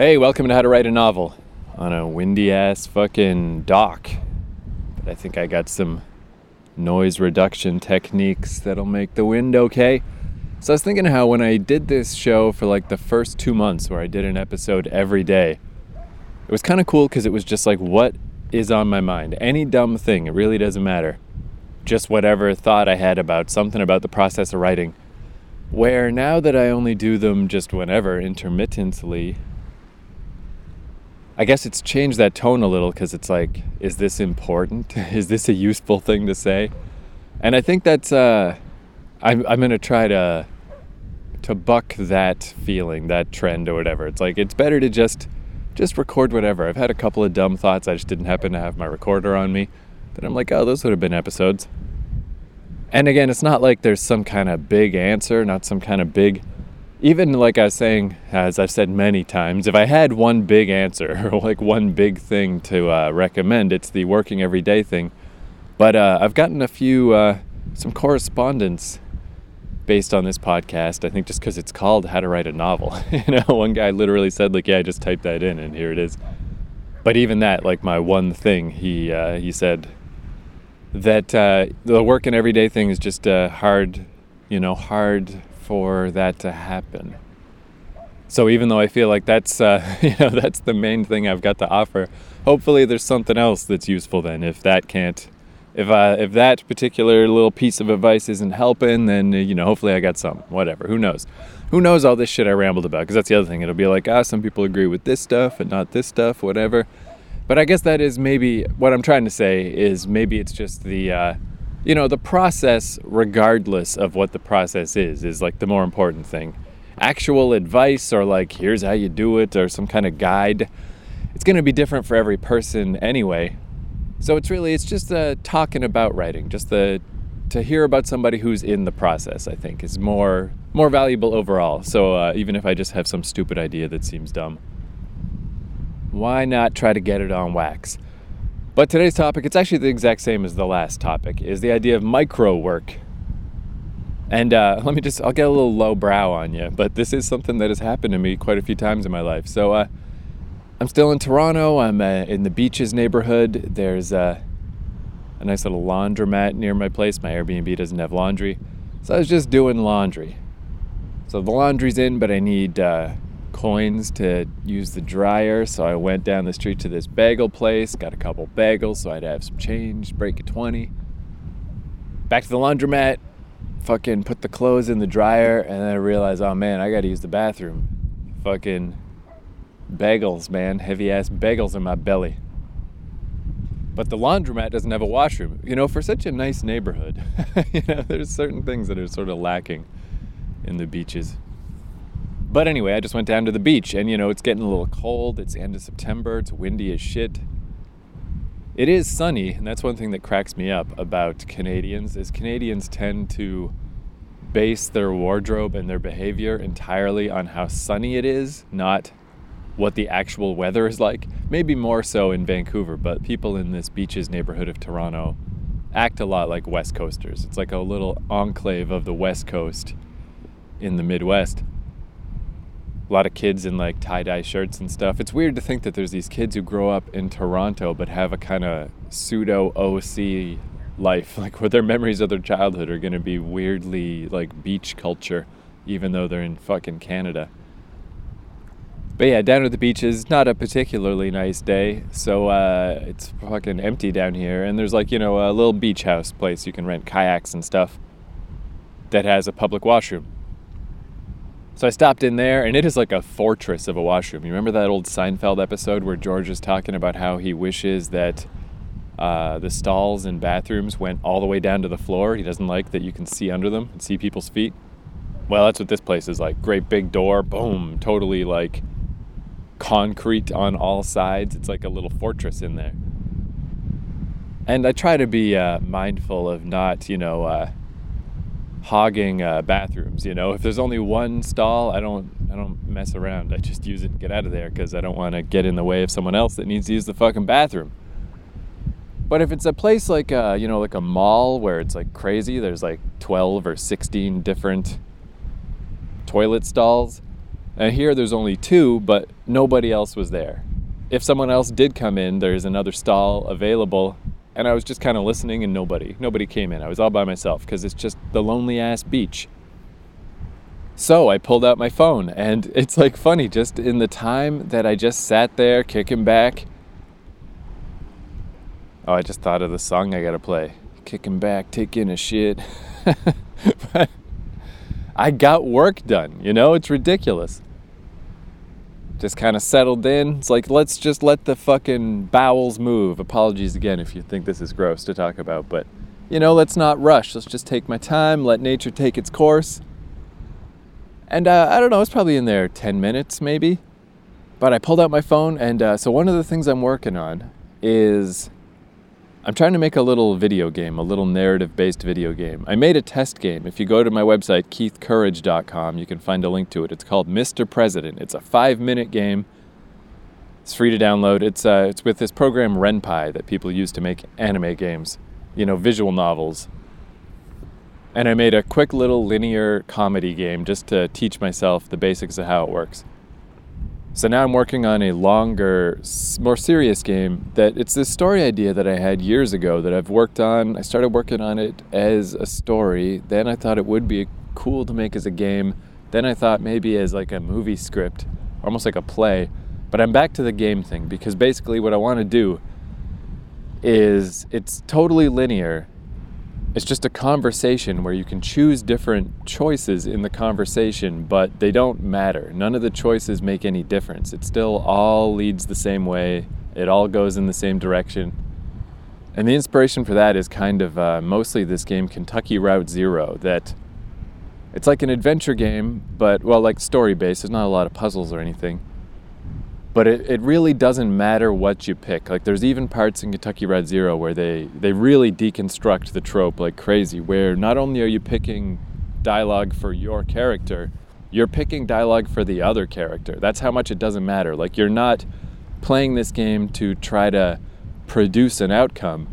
Hey, welcome to How to Write a Novel on a windy ass fucking dock. But I think I got some noise reduction techniques that'll make the wind okay. So I was thinking how when I did this show for like the first two months where I did an episode every day, it was kind of cool because it was just like what is on my mind. Any dumb thing, it really doesn't matter. Just whatever thought I had about something about the process of writing. Where now that I only do them just whenever, intermittently, I guess it's changed that tone a little because it's like, is this important? is this a useful thing to say? And I think that's, uh, I'm, I'm going to try to, to buck that feeling, that trend or whatever. It's like, it's better to just, just record whatever. I've had a couple of dumb thoughts. I just didn't happen to have my recorder on me. That I'm like, oh, those would have been episodes. And again, it's not like there's some kind of big answer, not some kind of big even like I was saying, as I've said many times, if I had one big answer or like one big thing to uh, recommend, it's the working everyday thing. But uh, I've gotten a few, uh, some correspondence based on this podcast. I think just because it's called How to Write a Novel. you know, one guy literally said, like, yeah, I just typed that in and here it is. But even that, like my one thing, he, uh, he said that uh, the working everyday thing is just uh, hard, you know, hard for that to happen. So even though I feel like that's uh, you know that's the main thing I've got to offer, hopefully there's something else that's useful. Then if that can't, if uh, if that particular little piece of advice isn't helping, then uh, you know hopefully I got some. Whatever. Who knows? Who knows all this shit I rambled about? Because that's the other thing. It'll be like ah, some people agree with this stuff and not this stuff, whatever. But I guess that is maybe what I'm trying to say is maybe it's just the uh, you know, the process, regardless of what the process is, is like the more important thing. Actual advice or like, here's how you do it, or some kind of guide, it's going to be different for every person anyway. So it's really, it's just uh, talking about writing, just the to hear about somebody who's in the process. I think is more more valuable overall. So uh, even if I just have some stupid idea that seems dumb, why not try to get it on wax? But today's topic, it's actually the exact same as the last topic, is the idea of micro work. And uh, let me just, I'll get a little low brow on you, but this is something that has happened to me quite a few times in my life. So uh, I'm still in Toronto. I'm uh, in the beaches neighborhood. There's uh, a nice little laundromat near my place. My Airbnb doesn't have laundry. So I was just doing laundry. So the laundry's in, but I need uh, coins to use the dryer. So I went down the street to this bagel place, got a couple bagels so I'd have some change, break a 20. Back to the laundromat, fucking put the clothes in the dryer, and then I realized, oh man, I gotta use the bathroom. Fucking bagels, man. Heavy ass bagels in my belly. But the laundromat doesn't have a washroom. You know, for such a nice neighborhood, you know, there's certain things that are sort of lacking in the beaches. But anyway, I just went down to the beach and you know, it's getting a little cold. It's end of September. It's windy as shit. It is sunny, and that's one thing that cracks me up about Canadians is Canadians tend to base their wardrobe and their behavior entirely on how sunny it is, not what the actual weather is like. Maybe more so in Vancouver, but people in this beaches neighborhood of Toronto act a lot like West Coasters. It's like a little enclave of the West Coast in the Midwest a lot of kids in like tie dye shirts and stuff. It's weird to think that there's these kids who grow up in Toronto but have a kind of pseudo OC life, like where their memories of their childhood are going to be weirdly like beach culture, even though they're in fucking Canada. But yeah, down at the beach is not a particularly nice day, so uh, it's fucking empty down here. And there's like, you know, a little beach house place you can rent kayaks and stuff that has a public washroom so I stopped in there, and it is like a fortress of a washroom. You remember that old Seinfeld episode where George is talking about how he wishes that uh, the stalls and bathrooms went all the way down to the floor? He doesn't like that you can see under them and see people's feet. Well, that's what this place is like. Great big door, boom, totally like concrete on all sides. It's like a little fortress in there. And I try to be uh, mindful of not, you know, uh, hogging uh, bathrooms. You know, if there's only one stall, I don't I don't mess around. I just use it and get out of there because I don't want to get in the way of someone else that needs to use the fucking bathroom. But if it's a place like uh, you know like a mall where it's like crazy, there's like 12 or 16 different toilet stalls, And here there's only two, but nobody else was there. If someone else did come in, there's another stall available. And I was just kind of listening and nobody, nobody came in. I was all by myself because it's just the lonely ass beach. So I pulled out my phone and it's like funny, just in the time that I just sat there kicking back. Oh, I just thought of the song I gotta play. Kicking back, taking a shit. I got work done, you know? It's ridiculous just kind of settled in. It's like, let's just let the fucking bowels move. Apologies again if you think this is gross to talk about, but you know, let's not rush. Let's just take my time, let nature take its course. And uh, I don't know, it's probably in there 10 minutes maybe. But I pulled out my phone, and uh, so one of the things I'm working on is I'm trying to make a little video game, a little narrative based video game. I made a test game. If you go to my website, keithcourage.com, you can find a link to it. It's called Mr. President. It's a five minute game. It's free to download. It's, uh, it's with this program Ren'Py that people use to make anime games, you know, visual novels. And I made a quick little linear comedy game just to teach myself the basics of how it works. So now I'm working on a longer, more serious game that it's this story idea that I had years ago that I've worked on. I started working on it as a story. Then I thought it would be cool to make as a game. Then I thought maybe as like a movie script, almost like a play. But I'm back to the game thing because basically what I want to do is it's totally linear it's just a conversation where you can choose different choices in the conversation, but they don't matter. None of the choices make any difference. It still all leads the same way, it all goes in the same direction. And the inspiration for that is kind of uh, mostly this game, Kentucky Route Zero, that it's like an adventure game, but well, like story based. There's not a lot of puzzles or anything but it, it really doesn't matter what you pick. Like there's even parts in Kentucky Route Zero where they, they really deconstruct the trope like crazy, where not only are you picking dialogue for your character, you're picking dialogue for the other character. That's how much it doesn't matter. Like you're not playing this game to try to produce an outcome.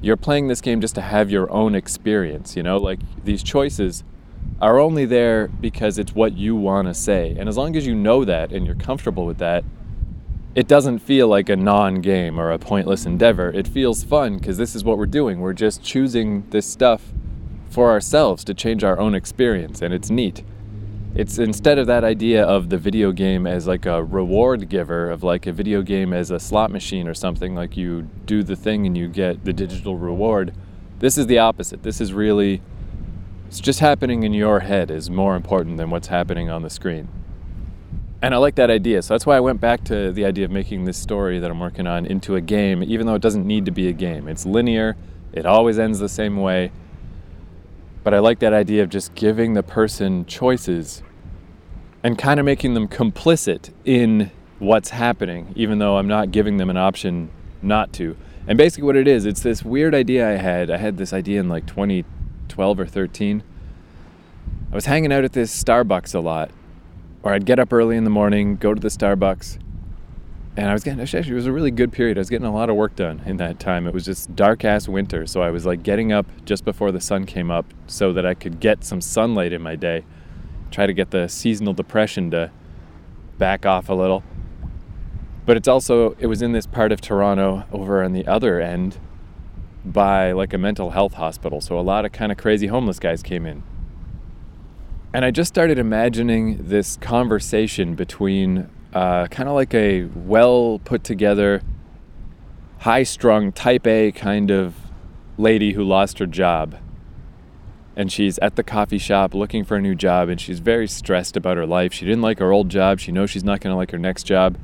You're playing this game just to have your own experience, you know? Like these choices are only there because it's what you want to say. And as long as you know that and you're comfortable with that, it doesn't feel like a non game or a pointless endeavor. It feels fun because this is what we're doing. We're just choosing this stuff for ourselves to change our own experience, and it's neat. It's instead of that idea of the video game as like a reward giver, of like a video game as a slot machine or something, like you do the thing and you get the digital reward. This is the opposite. This is really, it's just happening in your head is more important than what's happening on the screen. And I like that idea. So that's why I went back to the idea of making this story that I'm working on into a game, even though it doesn't need to be a game. It's linear, it always ends the same way. But I like that idea of just giving the person choices and kind of making them complicit in what's happening, even though I'm not giving them an option not to. And basically, what it is, it's this weird idea I had. I had this idea in like 2012 or 13. I was hanging out at this Starbucks a lot or I'd get up early in the morning, go to the Starbucks, and I was getting actually it was a really good period. I was getting a lot of work done in that time. It was just dark ass winter, so I was like getting up just before the sun came up so that I could get some sunlight in my day. Try to get the seasonal depression to back off a little. But it's also it was in this part of Toronto over on the other end by like a mental health hospital. So a lot of kind of crazy homeless guys came in and I just started imagining this conversation between uh, kind of like a well put together, high strung, type A kind of lady who lost her job. And she's at the coffee shop looking for a new job, and she's very stressed about her life. She didn't like her old job. She knows she's not going to like her next job.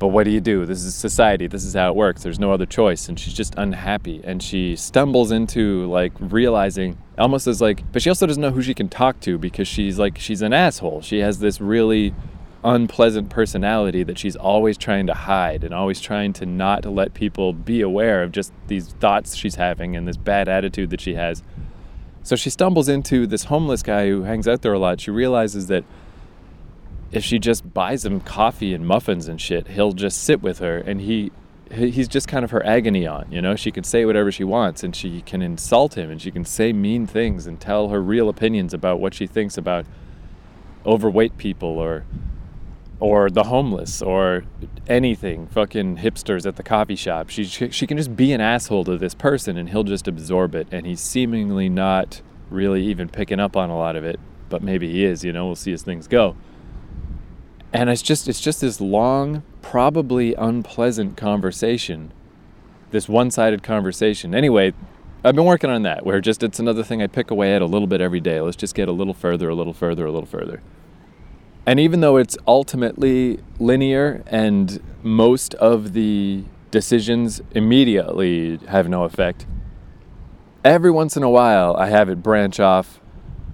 But what do you do? This is society. This is how it works. There's no other choice. And she's just unhappy. And she stumbles into like realizing almost as like, but she also doesn't know who she can talk to because she's like, she's an asshole. She has this really unpleasant personality that she's always trying to hide and always trying to not let people be aware of just these thoughts she's having and this bad attitude that she has. So she stumbles into this homeless guy who hangs out there a lot. She realizes that if she just buys him coffee and muffins and shit, he'll just sit with her and he he's just kind of her agony on, you know? She can say whatever she wants and she can insult him and she can say mean things and tell her real opinions about what she thinks about overweight people or or the homeless or anything fucking hipsters at the coffee shop. She, she, she can just be an asshole to this person and he'll just absorb it and he's seemingly not really even picking up on a lot of it but maybe he is you know? We'll see as things go and it's just it's just this long probably unpleasant conversation. This one-sided conversation. Anyway i've been working on that where just it's another thing i pick away at a little bit every day. Let's just get a little further a little further a little further. And even though it's ultimately linear and most of the decisions immediately have no effect, every once in a while I have it branch off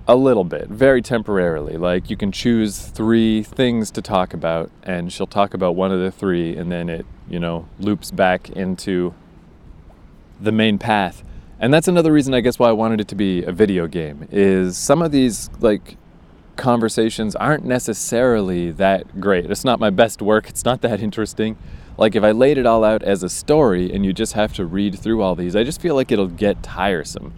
a little bit, very temporarily. Like you can choose three things to talk about, and she'll talk about one of the three, and then it, you know, loops back into the main path. And that's another reason, I guess, why I wanted it to be a video game. Is some of these like conversations aren't necessarily that great. It's not my best work, it's not that interesting. Like, if I laid it all out as a story and you just have to read through all these, I just feel like it'll get tiresome.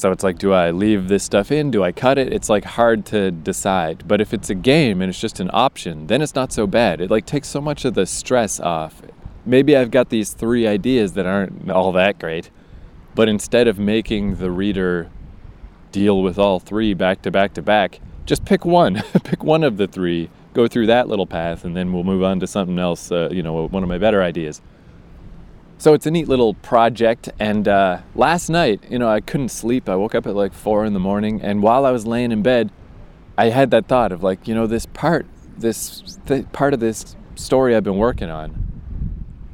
So it's like, do I leave this stuff in? Do I cut it? It's like hard to decide. But if it's a game and it's just an option, then it's not so bad. It like takes so much of the stress off. Maybe I've got these three ideas that aren't all that great, but instead of making the reader deal with all three back to back to back, just pick one. pick one of the three, go through that little path, and then we'll move on to something else, uh, you know, one of my better ideas. So it's a neat little project. And uh, last night, you know, I couldn't sleep. I woke up at like four in the morning. And while I was laying in bed, I had that thought of like, you know, this part, this th- part of this story I've been working on.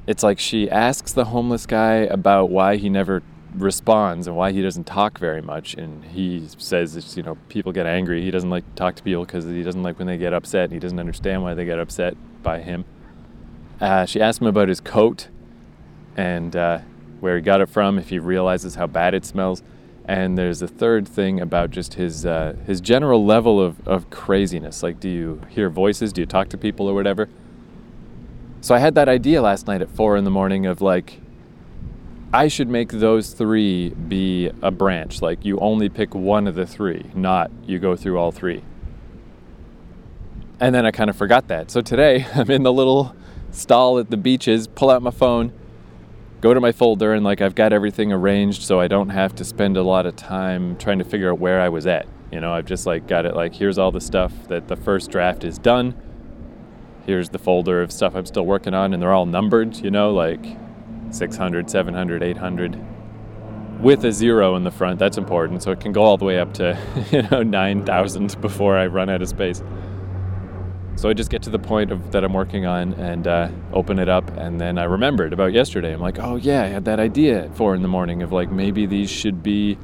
It's like she asks the homeless guy about why he never responds and why he doesn't talk very much. And he says, it's, you know, people get angry. He doesn't like to talk to people because he doesn't like when they get upset. He doesn't understand why they get upset by him. Uh, she asked him about his coat and uh, where he got it from, if he realizes how bad it smells. And there's a third thing about just his uh, his general level of, of craziness. Like, do you hear voices? Do you talk to people or whatever? So I had that idea last night at four in the morning of like, I should make those three be a branch. Like you only pick one of the three, not you go through all three. And then I kind of forgot that. So today I'm in the little stall at the beaches, pull out my phone, go to my folder, and like I've got everything arranged so I don't have to spend a lot of time trying to figure out where I was at. You know, I've just like got it like here's all the stuff that the first draft is done. Here's the folder of stuff I'm still working on, and they're all numbered, you know, like 600, 700, 800 with a zero in the front. That's important. So it can go all the way up to, you know, 9,000 before I run out of space. So I just get to the point of that I'm working on and uh, open it up, and then I remembered about yesterday. I'm like, oh yeah, I had that idea at four in the morning of like maybe these should be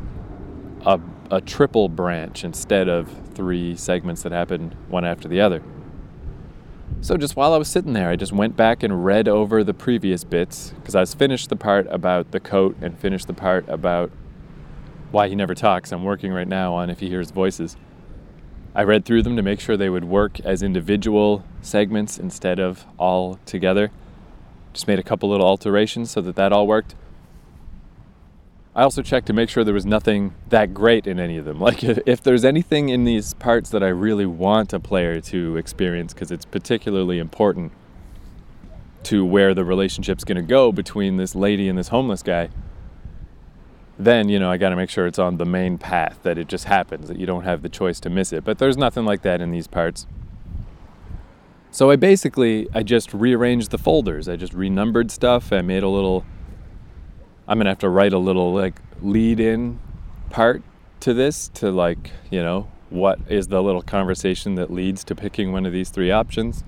a, a triple branch instead of three segments that happen one after the other. So just while I was sitting there, I just went back and read over the previous bits because I was finished the part about the coat and finished the part about why he never talks. I'm working right now on if he hears voices. I read through them to make sure they would work as individual segments instead of all together. Just made a couple little alterations so that that all worked. I also checked to make sure there was nothing that great in any of them. Like, if, there's anything in these parts that I really want a player to experience, because it's particularly important to where the relationship's going to go between this lady and this homeless guy, then, you know, I got to make sure it's on the main path, that it just happens, that you don't have the choice to miss it. But there's nothing like that in these parts. So I basically, I just rearranged the folders. I just renumbered stuff. I made a little I'm gonna have to write a little like lead in part to this to like, you know, what is the little conversation that leads to picking one of these three options.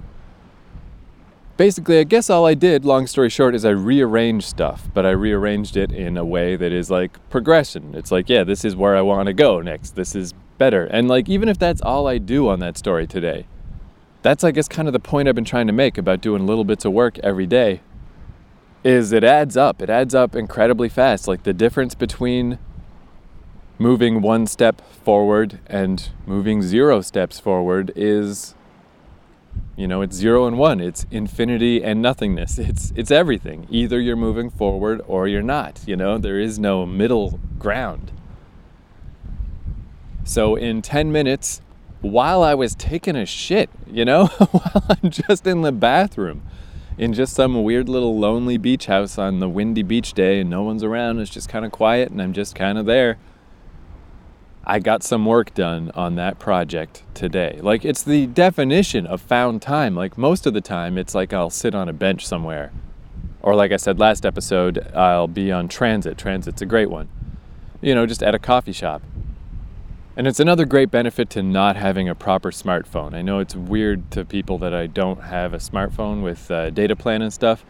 Basically, I guess all I did, long story short, is I rearranged stuff, but I rearranged it in a way that is like progression. It's like, yeah, this is where I want to go next. This is better. And like, even if that's all I do on that story today, that's, I guess, kind of the point I've been trying to make about doing little bits of work every day is it adds up. It adds up incredibly fast. Like the difference between moving one step forward and moving zero steps forward is you know it's zero and one it's infinity and nothingness it's it's everything either you're moving forward or you're not you know there is no middle ground so in 10 minutes while I was taking a shit, you know, while I'm just in the bathroom in just some weird little lonely beach house on the windy beach day and no one's around. It's just kind of quiet and I'm just kind of there. I got some work done on that project today. Like, it's the definition of found time. Like, most of the time, it's like I'll sit on a bench somewhere. Or, like I said last episode, I'll be on transit. Transit's a great one. You know, just at a coffee shop. And it's another great benefit to not having a proper smartphone. I know it's weird to people that I don't have a smartphone with a data plan and stuff.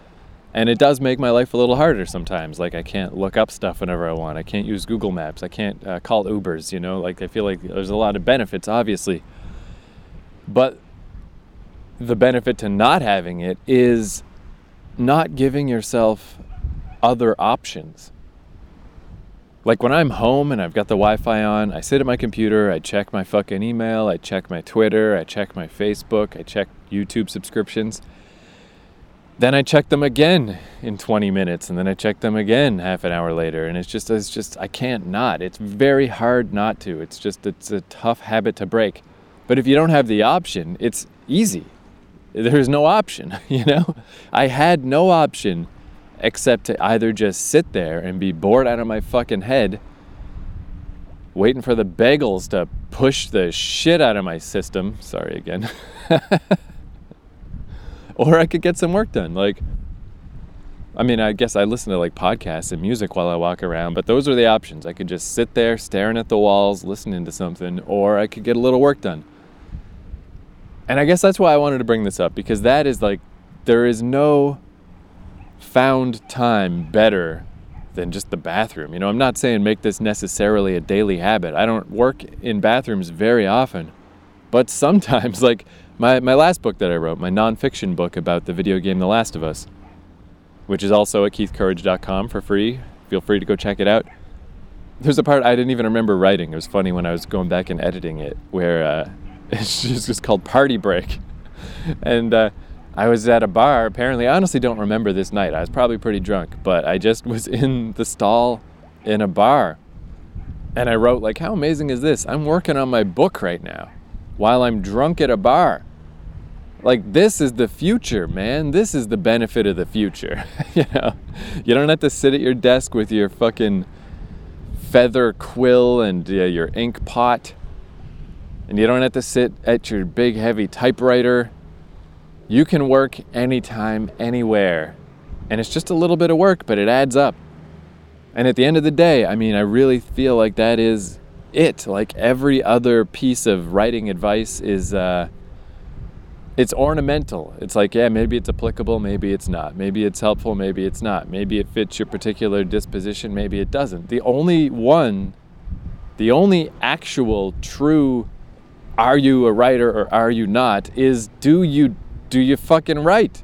And it does make my life a little harder sometimes. Like, I can't look up stuff whenever I want. I can't use Google Maps. I can't uh, call Ubers, you know? Like, I feel like there's a lot of benefits, obviously. But the benefit to not having it is not giving yourself other options. Like when I'm home and I've got the Wi Fi on, I sit at my computer, I check my fucking email, I check my Twitter, I check my Facebook, I check YouTube subscriptions. Then I check them again in 20 minutes and then I check them again half an hour later and it's just it's just I can't not. It's very hard not to. It's just it's a tough habit to break. But if you don't have the option, it's easy. There's no option, you know? I had no option except to either just sit there and be bored out of my fucking head, waiting for the bagels to push the shit out of my system. Sorry again. or I could get some work done. Like, I mean, I guess I listen to like podcasts and music while I walk around, but those are the options. I could just sit there staring at the walls, listening to something, or I could get a little work done. And I guess that's why I wanted to bring this up because that is like, there is no found time better than just the bathroom. You know, I'm not saying make this necessarily a daily habit. I don't work in bathrooms very often. But sometimes, like my, my last book that I wrote, my nonfiction book about the video game The Last of Us, which is also at keithcourage.com for free. Feel free to go check it out. There's a part I didn't even remember writing. It was funny when I was going back and editing it, where uh, it's just called Party Break. and uh, I was at a bar. Apparently, I honestly don't remember this night. I was probably pretty drunk, but I just was in the stall in a bar. And I wrote, like, how amazing is this? I'm working on my book right now while I'm drunk at a bar. Like, this is the future, man. This is the benefit of the future. you know, you don't have to sit at your desk with your fucking feather quill and uh, your ink pot. And you don't have to sit at your big heavy typewriter you can work anytime, anywhere. And it's just a little bit of work, but it adds up. And at the end of the day, I mean, I really feel like that is it. Like every other piece of writing advice is, uh, it's ornamental. It's like, yeah, maybe it's applicable, maybe it's not. Maybe it's helpful, maybe it's not. Maybe it fits your particular disposition, maybe it doesn't. The only one, the only actual true are you a writer or are you not is do you do you fucking write?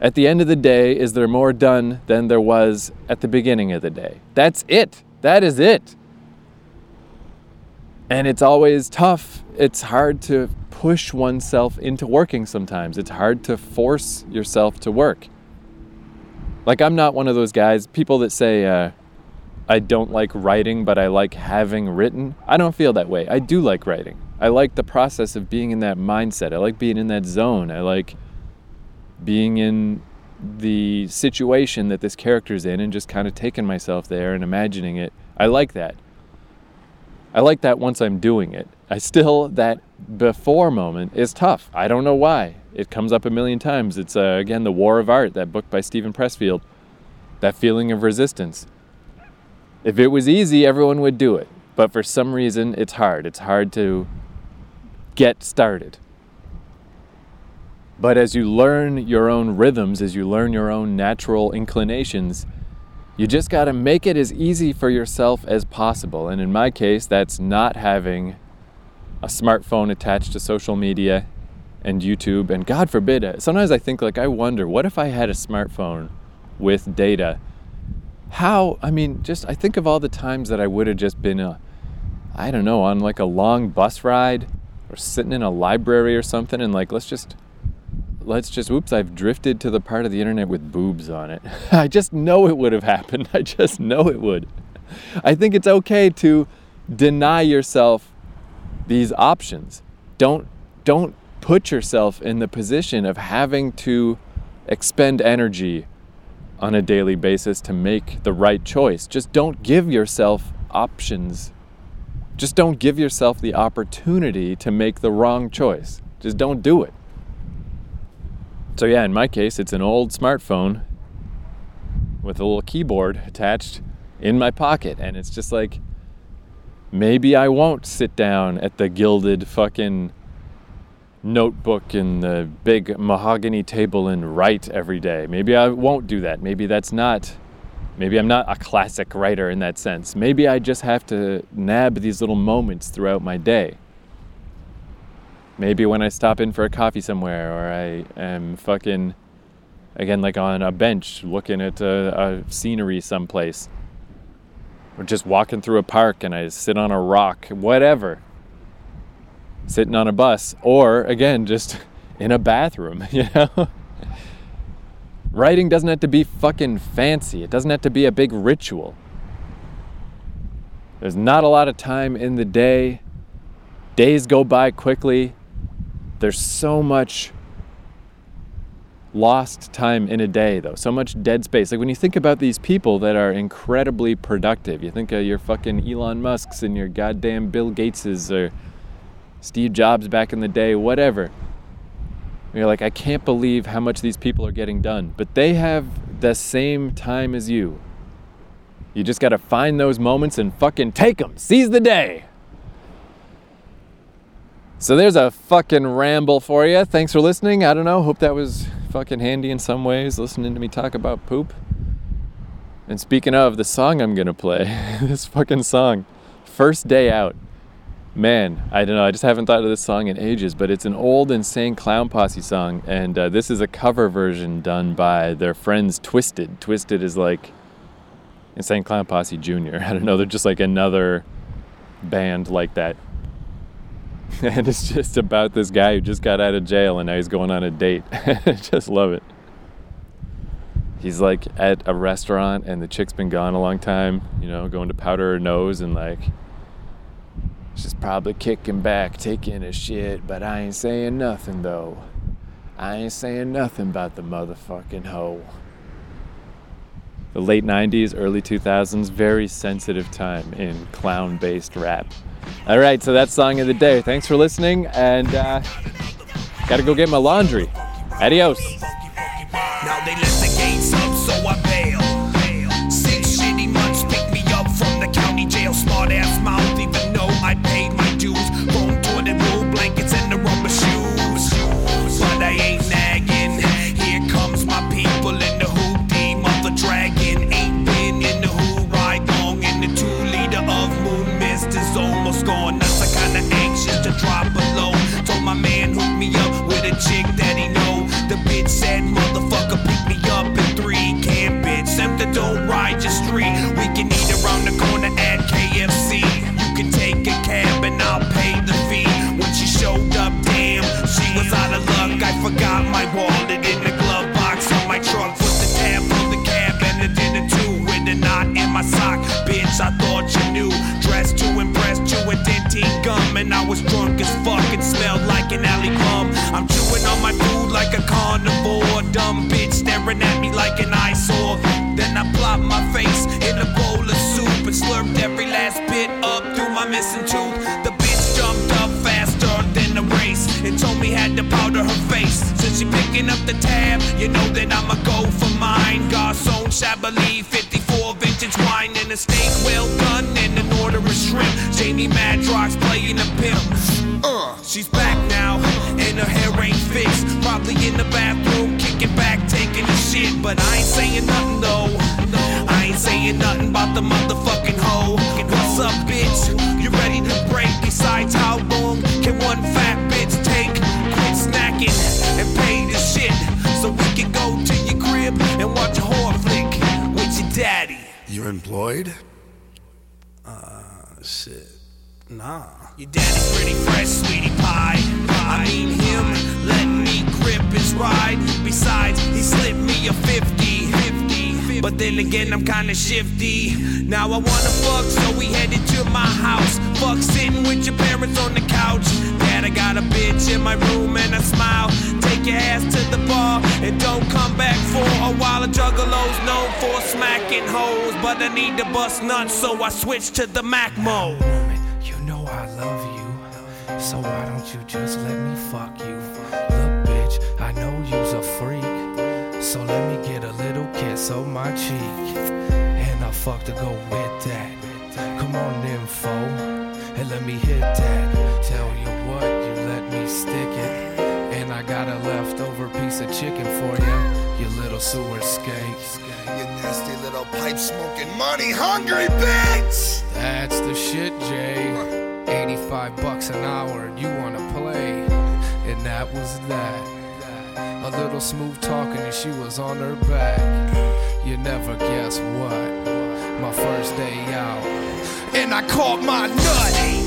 At the end of the day, is there more done than there was at the beginning of the day? That's it. That is it. And it's always tough. It's hard to push oneself into working sometimes. It's hard to force yourself to work. Like, I'm not one of those guys, people that say, uh, I don't like writing, but I like having written. I don't feel that way. I do like writing. I like the process of being in that mindset. I like being in that zone. I like being in the situation that this character's in and just kind of taking myself there and imagining it. I like that. I like that once I'm doing it. I still, that before moment is tough. I don't know why. It comes up a million times. It's, uh, again, The War of Art, that book by Steven Pressfield. That feeling of resistance. If it was easy, everyone would do it. But for some reason, it's hard. It's hard to get started. But as you learn your own rhythms, as you learn your own natural inclinations, you just got to make it as easy for yourself as possible. And in my case, that's not having a smartphone attached to social media and YouTube. And God forbid, uh, sometimes I think, like, I wonder, what if I had a smartphone with data? How, I mean, just I think of all the times that I would have just been, a, I don't know, on like a long bus ride or sitting in a library or something and like let's just let's just oops i've drifted to the part of the internet with boobs on it i just know it would have happened i just know it would i think it's okay to deny yourself these options don't don't put yourself in the position of having to expend energy on a daily basis to make the right choice. Just don't give yourself options. Just don't give yourself the opportunity to make the wrong choice. Just don't do it. So, yeah, in my case, it's an old smartphone with a little keyboard attached in my pocket. And it's just like, maybe I won't sit down at the gilded fucking notebook and the big mahogany table and write every day. Maybe I won't do that. Maybe that's not, maybe I'm not a classic writer in that sense. Maybe I just have to nab these little moments throughout my day. Maybe when I stop in for a coffee somewhere or I am fucking, again, like on a bench looking at a, a scenery someplace. Or just walking through a park and I sit on a rock, whatever sitting on a bus, or again, just in a bathroom, you know? Writing doesn't have to be fucking fancy, it doesn't have to be a big ritual. There's not a lot of time in the day. Days go by quickly. There's so much lost time in a day, though. So much dead space. Like when you think about these people that are incredibly productive, you think of your fucking Elon Musks and your goddamn Bill Gateses or Steve Jobs back in the day, whatever. You're like, I can't believe how much these people are getting done. But they have the same time as you. You just got to find those moments and fucking take them. Seize the day. So there's a fucking ramble for you. Thanks for listening. I don't know. Hope that was fucking handy in some ways, listening to me talk about poop. And speaking of the song I'm to play, this fucking song, First Day Out man, I don't know. I just haven't thought of this song in ages, but it's an old Insane Clown Posse song, and uh, this is a cover version done by their friends Twiztid. Twiztid is like Insane Clown Posse Junior. I don't know. They're just like another band like that. And it's just about this guy who just got out of jail and now he's going on a date. Just love it. He's like at a restaurant and the chick's been gone a long time, you know, going to powder her nose and like She's probably kicking back, taking a shit, but I ain't saying nothing though. I ain't saying nothing about the motherfucking hoe. The late 90s, early 2000s, very sensitive time in clown based rap. All right, so that's song of the day. Thanks for listening, and uh, gotta go get my laundry. Adios. Drop below. Told my man hook me up with a chick that he know. The bitch said, motherfucker, pick me up in three. Can't bitch, Semper don't ride just three. We can eat the tab, you know that I'ma go for mine. Garcon Chablis, 54 vintage wine and a steak well done and an order of shrimp. Jamie Madrox playing a pimp. Uh, she's back now and her hair ain't fixed. Probably in the bathroom, kicking back, taking a shit. But I ain't saying nothing though. I ain't saying nothing about the motherfucking hoe. What's up, bitch? You ready to break? Besides, how long can one fat You're employed? Uh, shit. Nah. Your daddy's pretty fresh, sweetie pie. I mean him letting me grip his ride. Besides, he slipped me a 50. 50. But then again, I'm kinda shifty. Now I wanna fuck, so we headed to my house. Fuck sitting with your parents on the couch. Dad, I got a bitch in my room and I smile. Take your ass to the bar and don't come back for a while. A juggalos known for smacking hoes, but I need to bust nuts, so I switch to the Mac mode. You know I love you, so why don't you just let me fuck you? Look, bitch, I know freak, so let me get a little kiss on my cheek, and I fuck to go with that. Come on, info, and let me hit that. Tell you what, you let me stick it, and I got a leftover piece of chicken for you, you little sewer skate. You nasty little pipe smoking, money hungry bitch! That's the shit, Jay. 85 bucks an hour, you wanna play. And that was that. A little smooth talking, and she was on her back. You never guess what. My first day out. And I caught my nut.